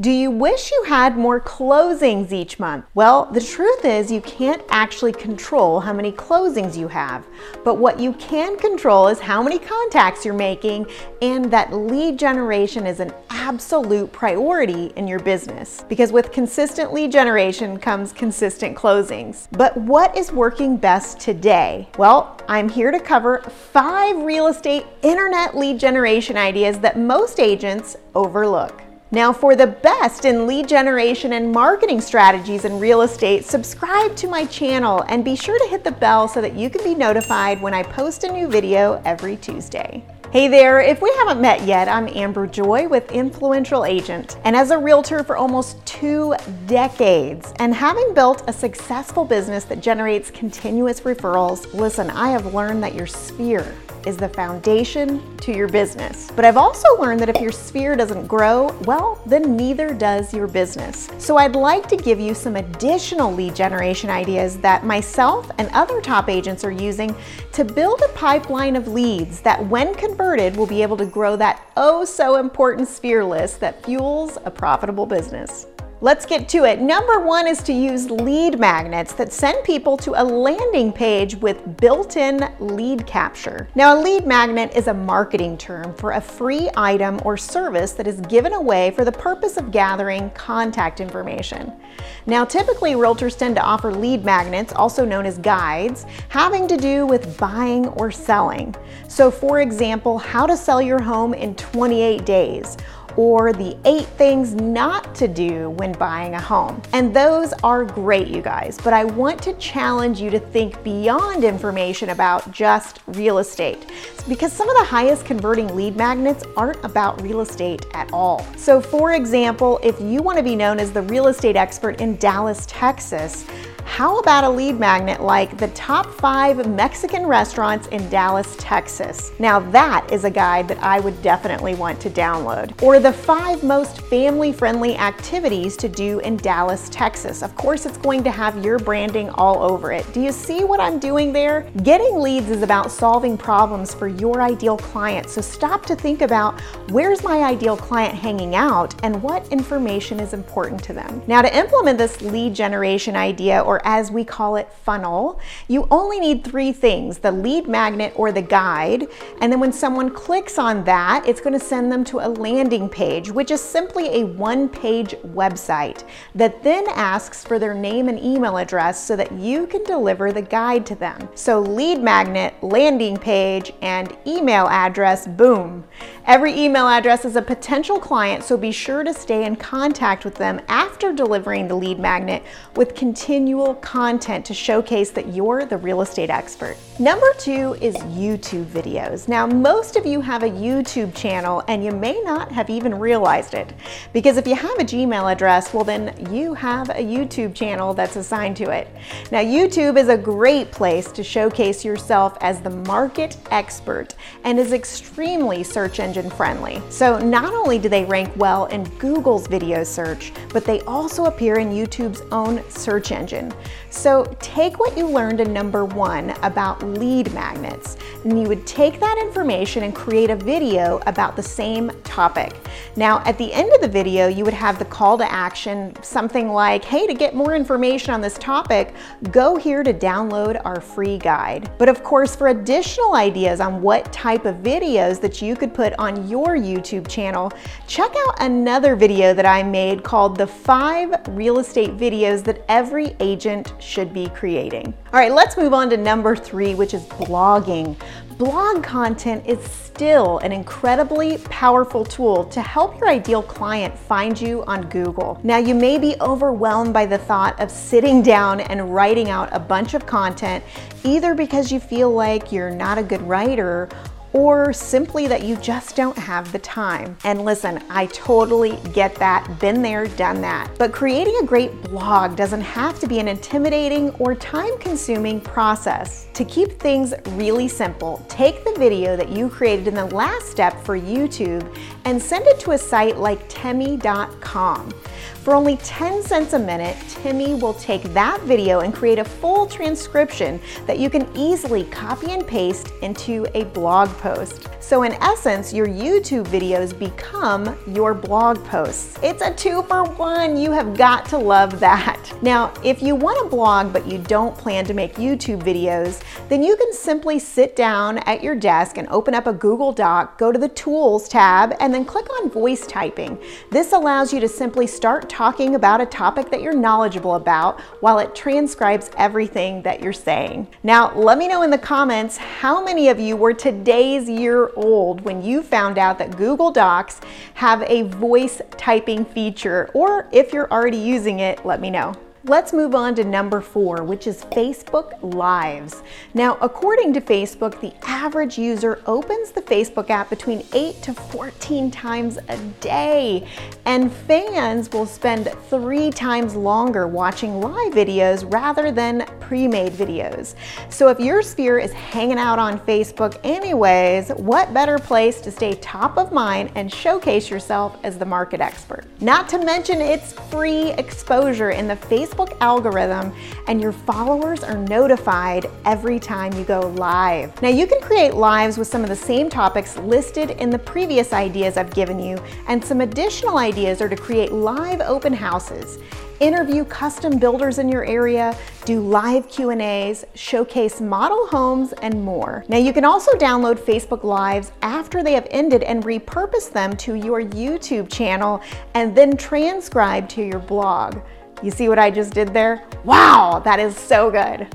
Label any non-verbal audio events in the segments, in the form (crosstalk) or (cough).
Do you wish you had more closings each month? Well, the truth is you can't actually control how many closings you have, but what you can control is how many contacts you're making and that lead generation is an absolute priority in your business because with consistent lead generation comes consistent closings. But what is working best today? Well, I'm here to cover five real estate internet lead generation ideas that most agents overlook. Now, for the best in lead generation and marketing strategies in real estate, subscribe to my channel and be sure to hit the bell so that you can be notified when I post a new video every Tuesday. Hey there, if we haven't met yet, I'm Amber Joy with Influential Agent. And as a realtor for almost two decades, and having built a successful business that generates continuous referrals, listen, I have learned that your sphere is the foundation to your business. But I've also learned that if your sphere doesn't grow, well, then neither does your business. So I'd like to give you some additional lead generation ideas that myself and other top agents are using to build a pipeline of leads that, when converted, will be able to grow that oh so important sphere list that fuels a profitable business. Let's get to it. Number one is to use lead magnets that send people to a landing page with built-in lead capture. Now, a lead magnet is a marketing term for a free item or service that is given away for the purpose of gathering contact information. Now, typically realtors tend to offer lead magnets, also known as guides, having to do with buying or selling. So for example, how to sell your home in 28 days, or the eight things not to do when buying a home. And those are great, you guys, but I want to challenge you to think beyond information about just real estate because some of the highest converting lead magnets aren't about real estate at all. So for example, if you want to be known as the real estate expert in Dallas, Texas, how about a lead magnet like the top five Mexican restaurants in Dallas, Texas? Now that is a guide that I would definitely want to download. Or the five most family-friendly activities to do in Dallas, Texas. Of course, it's going to have your branding all over it. Do you see what I'm doing there? Getting leads is about solving problems for your ideal client. So stop to think about where's my ideal client hanging out and what information is important to them. Now to implement this lead generation idea or as we call it, funnel, you only need three things, the lead magnet or the guide. And then when someone clicks on that, it's gonna send them to a landing page, which is simply a one page website that then asks for their name and email address so that you can deliver the guide to them. So lead magnet, landing page, and email address, boom. Every email address is a potential client, so be sure to stay in contact with them after delivering the lead magnet with continual content to showcase that you're the real estate expert. Number two is YouTube videos. Now, most of you have a YouTube channel and you may not have even realized it because if you have a Gmail address, well, then you have a YouTube channel that's assigned to it. Now, YouTube is a great place to showcase yourself as the market expert and is extremely search engine friendly. So, not only do they rank well in Google's video search, but they also appear in YouTube's own search engine. So take what you learned in number one about lead magnets, and you would take that information and create a video about the same topic. Now, at the end of the video, you would have the call to action, something like, hey, to get more information on this topic, go here to download our free guide. But of course, for additional ideas on what type of videos that you could put on your YouTube channel, check out another video that I made called the five real estate videos that every agent should be creating. All right, let's move on to number three, which is blogging. Blog content is still an incredibly powerful tool to help your ideal client find you on Google. Now, you may be overwhelmed by the thought of sitting (laughs) down and writing out a bunch of content, either because you feel like you're not a good writer or simply that you just don't have the time. And listen, I totally get that, been there, done that. But creating a great blog doesn't have to be an intimidating or time consuming process. To keep things really simple, take the video that you created in the last step for YouTube and send it to a site like temi.com. For only 10 cents a minute, Temi will take that video and create a full transcription that you can easily copy and paste into a blog post. So in essence, your YouTube videos become your blog posts. It's a two for one. You have got to love that. Now, if you want to blog but you don't plan to make YouTube videos, then you can simply sit down at your desk and open up a Google Doc, go to the Tools tab, and then click on Voice Typing. This allows you to simply start talking about a topic that you're knowledgeable about while it transcribes everything that you're saying. Now, let me know in the comments how many of you were today's year old when you found out that Google Docs have a voice typing feature, or if you're already using it, let me know. Let's move on to number four, which is Facebook Lives. Now, according to Facebook, the average user opens the Facebook app between 8 to 14 times a day, and fans will spend three times longer watching live videos rather than pre-made videos. So if your sphere is hanging out on Facebook anyways, what better place to stay top of mind and showcase yourself as the market expert? Not to mention it's free exposure in the Facebook Facebook algorithm and your followers are notified every time you go live. Now you can create lives with some of the same topics listed in the previous ideas I've given you and some additional ideas are to create live open houses interview custom builders in your area, do live Q&As, showcase model homes, and more. Now you can also download Facebook Lives after they have ended and repurpose them to your YouTube channel and then transcribe to your blog. You see what I just did there? Wow, that is so good.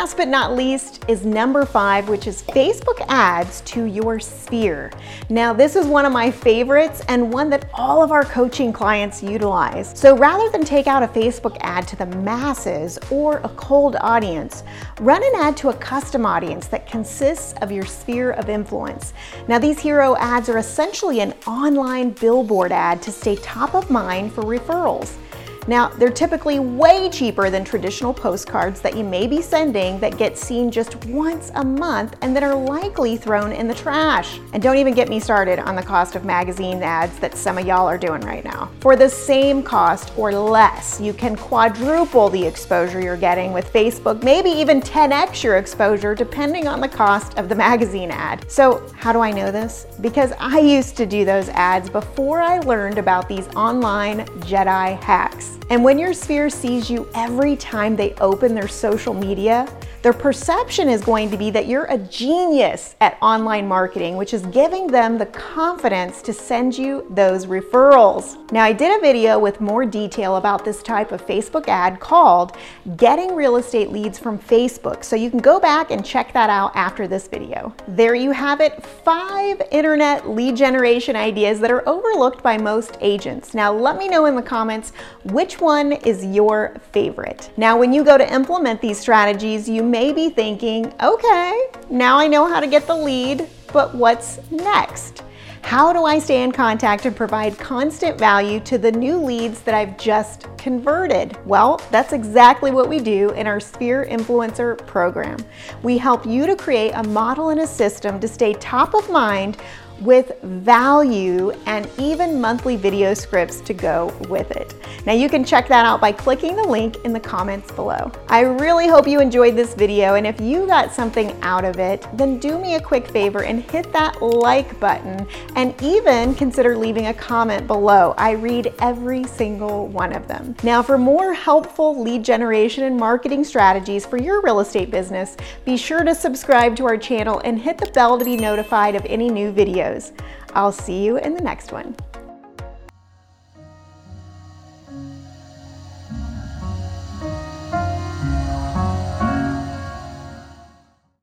Last but not least is number five, which is Facebook ads to your sphere. Now, this is one of my favorites and one that all of our coaching clients utilize. So rather than take out a Facebook ad to the masses or a cold audience, run an ad to a custom audience that consists of your sphere of influence. Now, these hero ads are essentially an online billboard ad to stay top of mind for referrals. Now, they're typically way cheaper than traditional postcards that you may be sending that get seen just once a month and that are likely thrown in the trash. And don't even get me started on the cost of magazine ads that some of y'all are doing right now. For the same cost or less, you can quadruple the exposure you're getting with Facebook, maybe even 10x your exposure depending on the cost of the magazine ad. So how do I know this? Because I used to do those ads before I learned about these online Jedi hacks. And when your sphere sees you every time they open their social media, their perception is going to be that you're a genius at online marketing, which is giving them the confidence to send you those referrals. Now, I did a video with more detail about this type of Facebook ad called Getting Real Estate Leads from Facebook. So you can go back and check that out after this video. There you have it, five internet lead generation ideas that are overlooked by most agents. Now, let me know in the comments which one is your favorite. Now, when you go to implement these strategies, you may be thinking, okay, now I know how to get the lead, but what's next? How do I stay in contact and provide constant value to the new leads that I've just converted? Well, that's exactly what we do in our Sphere Influencer program. We help you to create a model and a system to stay top of mind with value and even monthly video scripts to go with it. Now you can check that out by clicking the link in the comments below. I really hope you enjoyed this video and if you got something out of it, then do me a quick favor and hit that like button and even consider leaving a comment below. I read every single one of them. Now for more helpful lead generation and marketing strategies for your real estate business, be sure to subscribe to our channel and hit the bell to be notified of any new videos videos. I'll see you in the next one.